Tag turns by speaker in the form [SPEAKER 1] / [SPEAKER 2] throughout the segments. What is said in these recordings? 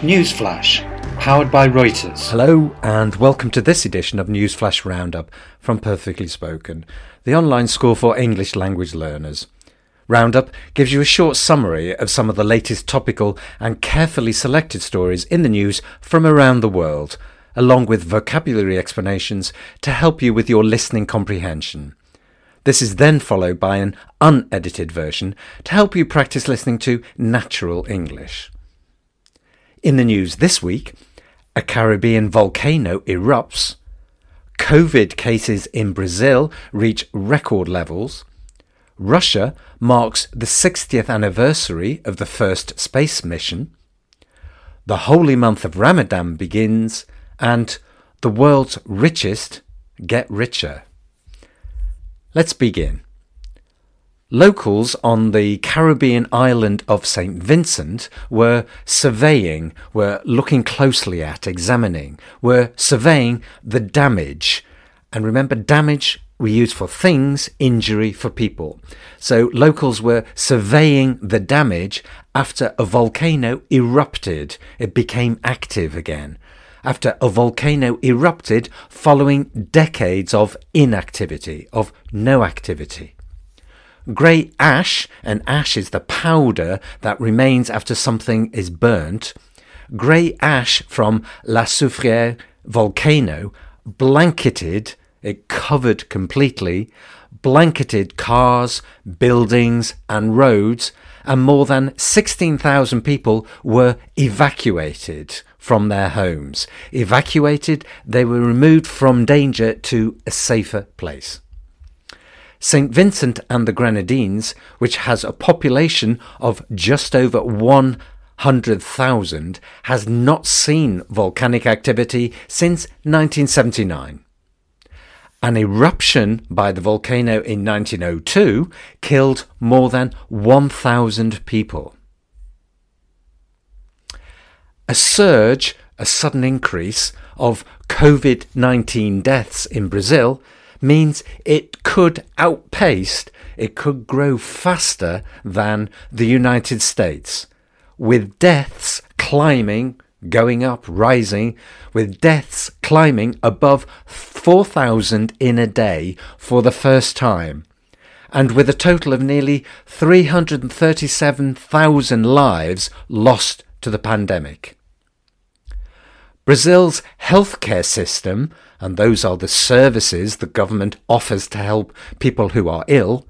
[SPEAKER 1] Newsflash, powered by Reuters.
[SPEAKER 2] Hello, and welcome to this edition of Newsflash Roundup from Perfectly Spoken, the online school for English language learners. Roundup gives you a short summary of some of the latest topical and carefully selected stories in the news from around the world, along with vocabulary explanations to help you with your listening comprehension. This is then followed by an unedited version to help you practice listening to natural English. In the news this week, a Caribbean volcano erupts, COVID cases in Brazil reach record levels, Russia marks the 60th anniversary of the first space mission, the holy month of Ramadan begins, and the world's richest get richer. Let's begin. Locals on the Caribbean island of St. Vincent were surveying, were looking closely at, examining, were surveying the damage. And remember, damage we use for things, injury for people. So locals were surveying the damage after a volcano erupted. It became active again. After a volcano erupted following decades of inactivity, of no activity. Grey ash, and ash is the powder that remains after something is burnt. Grey ash from La Soufriere volcano blanketed, it covered completely, blanketed cars, buildings, and roads, and more than 16,000 people were evacuated from their homes. Evacuated, they were removed from danger to a safer place. St. Vincent and the Grenadines, which has a population of just over 100,000, has not seen volcanic activity since 1979. An eruption by the volcano in 1902 killed more than 1,000 people. A surge, a sudden increase of COVID 19 deaths in Brazil means it could outpace, it could grow faster than the United States, with deaths climbing, going up, rising, with deaths climbing above 4,000 in a day for the first time, and with a total of nearly 337,000 lives lost to the pandemic. Brazil's healthcare system, and those are the services the government offers to help people who are ill,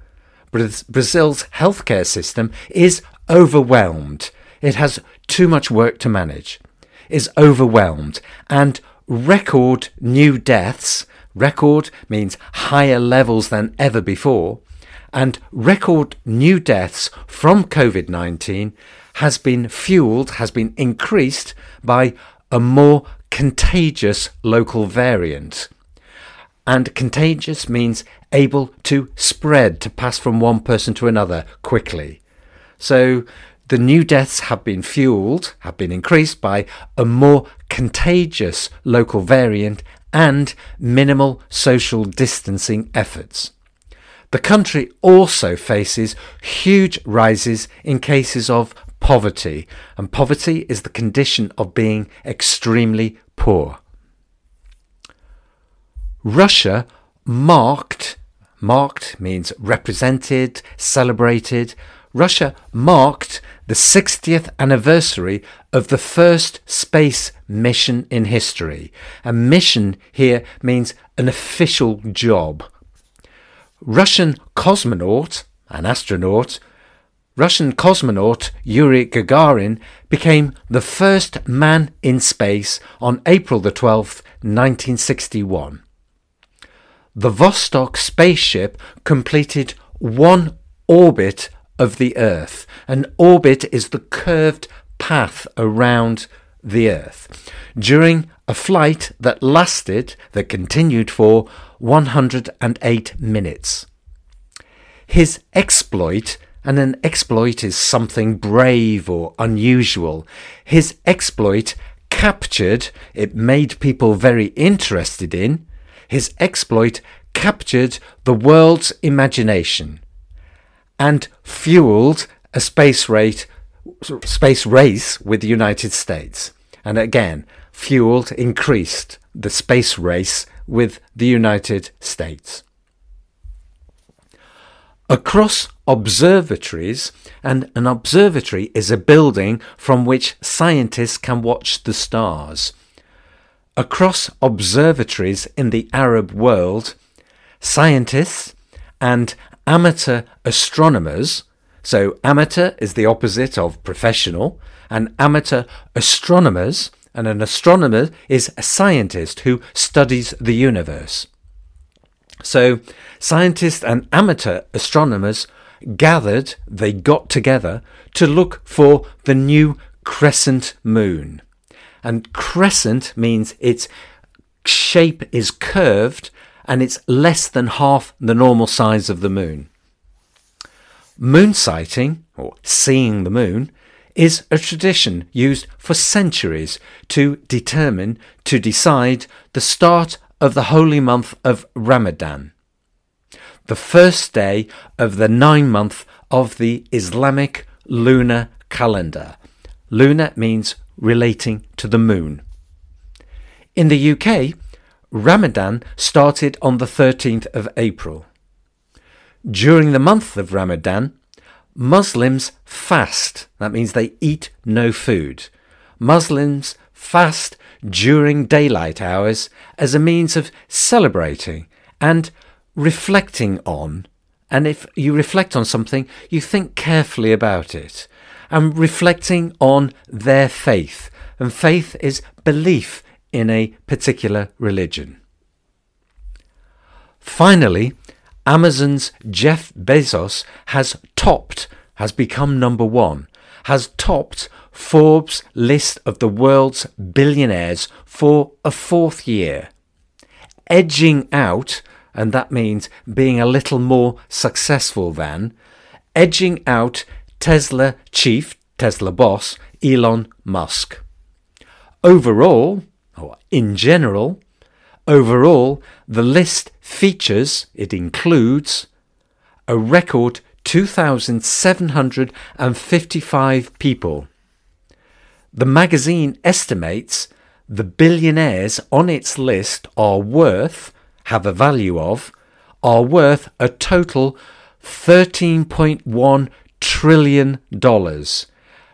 [SPEAKER 2] Brazil's healthcare system is overwhelmed. It has too much work to manage, is overwhelmed, and record new deaths, record means higher levels than ever before, and record new deaths from COVID 19 has been fueled, has been increased by a more contagious local variant. And contagious means able to spread, to pass from one person to another quickly. So the new deaths have been fueled, have been increased by a more contagious local variant and minimal social distancing efforts. The country also faces huge rises in cases of poverty, and poverty is the condition of being extremely poor. Russia marked, marked means represented, celebrated. Russia marked the 60th anniversary of the first space mission in history. A mission here means an official job. Russian cosmonaut, an astronaut, Russian cosmonaut Yuri Gagarin became the first man in space on April the 12th, 1961. The Vostok spaceship completed one orbit of the Earth. An orbit is the curved path around the Earth. During a flight that lasted, that continued for 108 minutes. His exploit and an exploit is something brave or unusual. His exploit captured, it made people very interested in, his exploit captured the world's imagination and fueled a space rate space race with the United States. and again fueled, increased the space race with the United States. Across observatories, and an observatory is a building from which scientists can watch the stars. Across observatories in the Arab world, scientists and amateur astronomers, so amateur is the opposite of professional, and amateur astronomers, and an astronomer is a scientist who studies the universe. So, scientists and amateur astronomers gathered, they got together to look for the new crescent moon. And crescent means its shape is curved and it's less than half the normal size of the moon. Moon sighting, or seeing the moon, is a tradition used for centuries to determine, to decide the start of the holy month of Ramadan, the first day of the nine month of the Islamic lunar calendar. Lunar means relating to the moon. In the UK, Ramadan started on the 13th of April. During the month of Ramadan, Muslims fast. That means they eat no food. Muslims fast during daylight hours as a means of celebrating and reflecting on. And if you reflect on something, you think carefully about it and reflecting on their faith. And faith is belief in a particular religion. Finally, Amazon's Jeff Bezos has topped, has become number one, has topped Forbes' list of the world's billionaires for a fourth year, edging out, and that means being a little more successful than, edging out Tesla chief, Tesla boss, Elon Musk. Overall, or in general, overall, the list features, it includes, a record 2,755 people. The magazine estimates the billionaires on its list are worth, have a value of, are worth a total $13.1 trillion.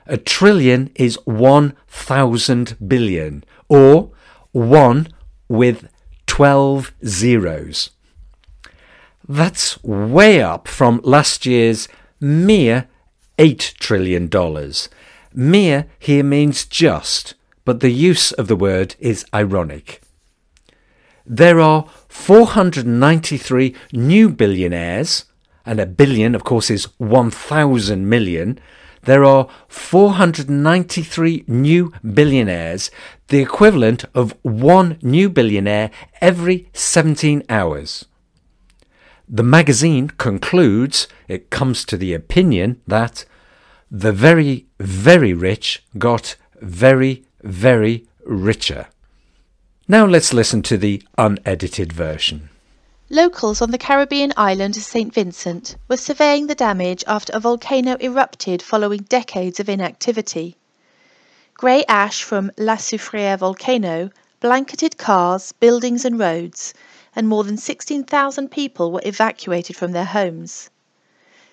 [SPEAKER 2] A trillion is 1,000 billion, or 1 with 12 zeros. That's way up from last year's mere $8 trillion. Mere here means just, but the use of the word is ironic. There are 493 new billionaires, and a billion, of course, is 1,000 million. There are 493 new billionaires, the equivalent of one new billionaire every 17 hours. The magazine concludes, it comes to the opinion that the very, very rich got very, very richer. Now let's listen to the unedited version.
[SPEAKER 3] Locals on the Caribbean island of St. Vincent were surveying the damage after a volcano erupted following decades of inactivity. Grey ash from La Soufriere volcano blanketed cars, buildings, and roads, and more than 16,000 people were evacuated from their homes.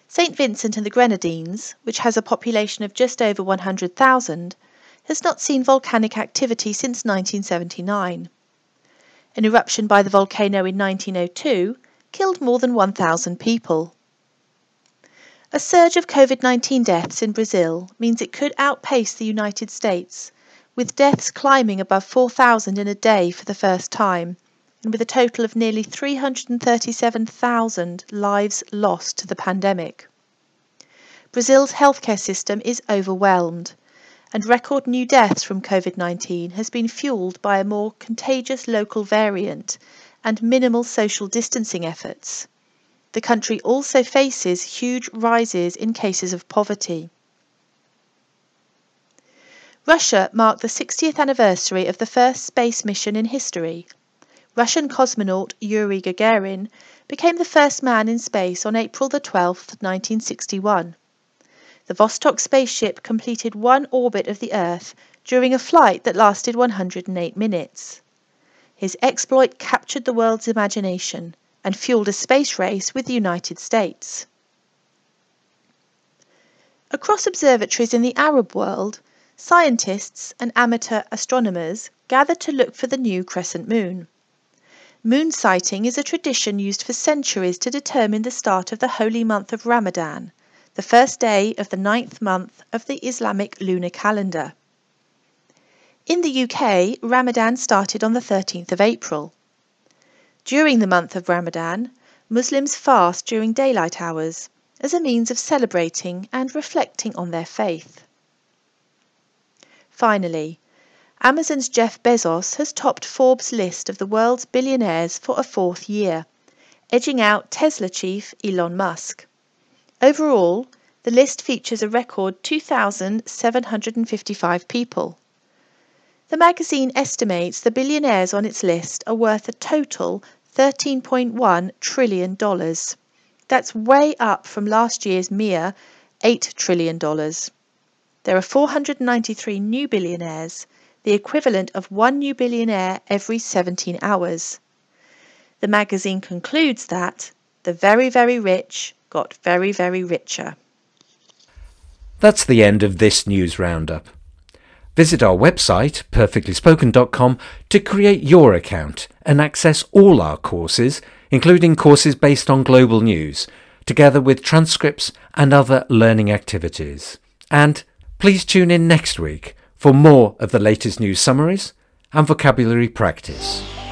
[SPEAKER 3] St. Vincent and the Grenadines, which has a population of just over 100,000, has not seen volcanic activity since 1979. An eruption by the volcano in 1902 killed more than 1,000 people. A surge of COVID 19 deaths in Brazil means it could outpace the United States, with deaths climbing above 4,000 in a day for the first time and with a total of nearly 337,000 lives lost to the pandemic. Brazil's healthcare system is overwhelmed, and record new deaths from COVID 19 has been fueled by a more contagious local variant and minimal social distancing efforts. The country also faces huge rises in cases of poverty. Russia marked the 60th anniversary of the first space mission in history Russian cosmonaut Yuri Gagarin became the first man in space on April 12, 1961. The Vostok spaceship completed one orbit of the Earth during a flight that lasted 108 minutes. His exploit captured the world's imagination and fueled a space race with the United States. Across observatories in the Arab world, scientists and amateur astronomers gathered to look for the new crescent moon. Moon sighting is a tradition used for centuries to determine the start of the holy month of Ramadan, the first day of the ninth month of the Islamic lunar calendar. In the UK, Ramadan started on the 13th of April. During the month of Ramadan, Muslims fast during daylight hours as a means of celebrating and reflecting on their faith. Finally, Amazon's Jeff Bezos has topped Forbes' list of the world's billionaires for a fourth year, edging out Tesla chief Elon Musk. Overall, the list features a record 2,755 people. The magazine estimates the billionaires on its list are worth a total $13.1 trillion. That's way up from last year's mere $8 trillion. There are 493 new billionaires, the equivalent of one new billionaire every 17 hours. The magazine concludes that the very, very rich got very, very richer.
[SPEAKER 2] That's the end of this news roundup. Visit our website, perfectlyspoken.com, to create your account and access all our courses, including courses based on global news, together with transcripts and other learning activities. And please tune in next week for more of the latest news summaries and vocabulary practice.